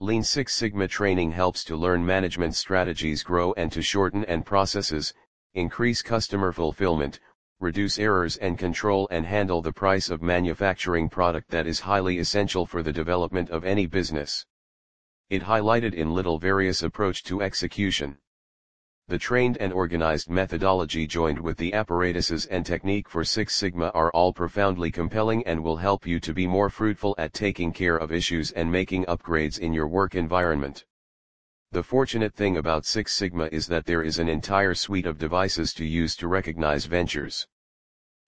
Lean Six Sigma training helps to learn management strategies grow and to shorten and processes, increase customer fulfillment, reduce errors and control and handle the price of manufacturing product that is highly essential for the development of any business. It highlighted in little various approach to execution. The trained and organized methodology joined with the apparatuses and technique for Six Sigma are all profoundly compelling and will help you to be more fruitful at taking care of issues and making upgrades in your work environment. The fortunate thing about Six Sigma is that there is an entire suite of devices to use to recognize ventures.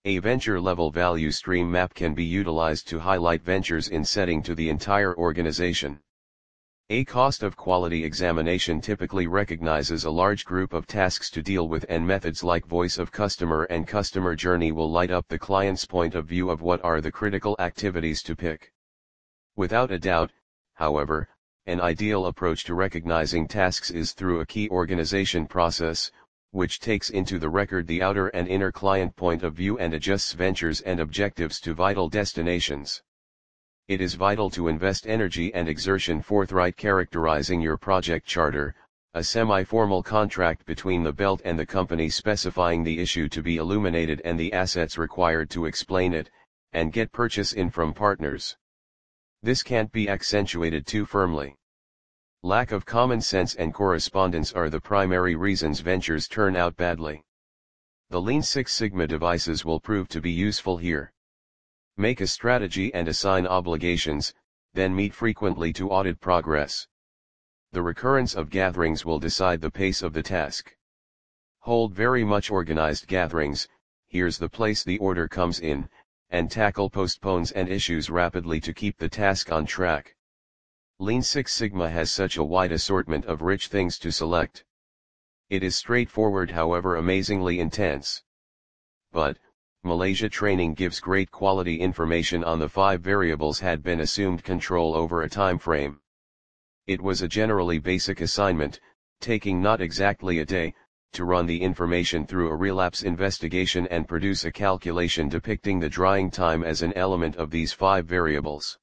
A venture level value stream map can be utilized to highlight ventures in setting to the entire organization. A cost of quality examination typically recognizes a large group of tasks to deal with and methods like voice of customer and customer journey will light up the client's point of view of what are the critical activities to pick. Without a doubt, however, an ideal approach to recognizing tasks is through a key organization process, which takes into the record the outer and inner client point of view and adjusts ventures and objectives to vital destinations it is vital to invest energy and exertion forthright characterizing your project charter, a semi-formal contract between the belt and the company specifying the issue to be illuminated and the assets required to explain it, and get purchase in from partners. This can't be accentuated too firmly. Lack of common sense and correspondence are the primary reasons ventures turn out badly. The Lean Six Sigma devices will prove to be useful here. Make a strategy and assign obligations, then meet frequently to audit progress. The recurrence of gatherings will decide the pace of the task. Hold very much organized gatherings, here's the place the order comes in, and tackle postpones and issues rapidly to keep the task on track. Lean Six Sigma has such a wide assortment of rich things to select. It is straightforward however amazingly intense. But, Malaysia training gives great quality information on the five variables had been assumed control over a time frame. It was a generally basic assignment, taking not exactly a day, to run the information through a relapse investigation and produce a calculation depicting the drying time as an element of these five variables.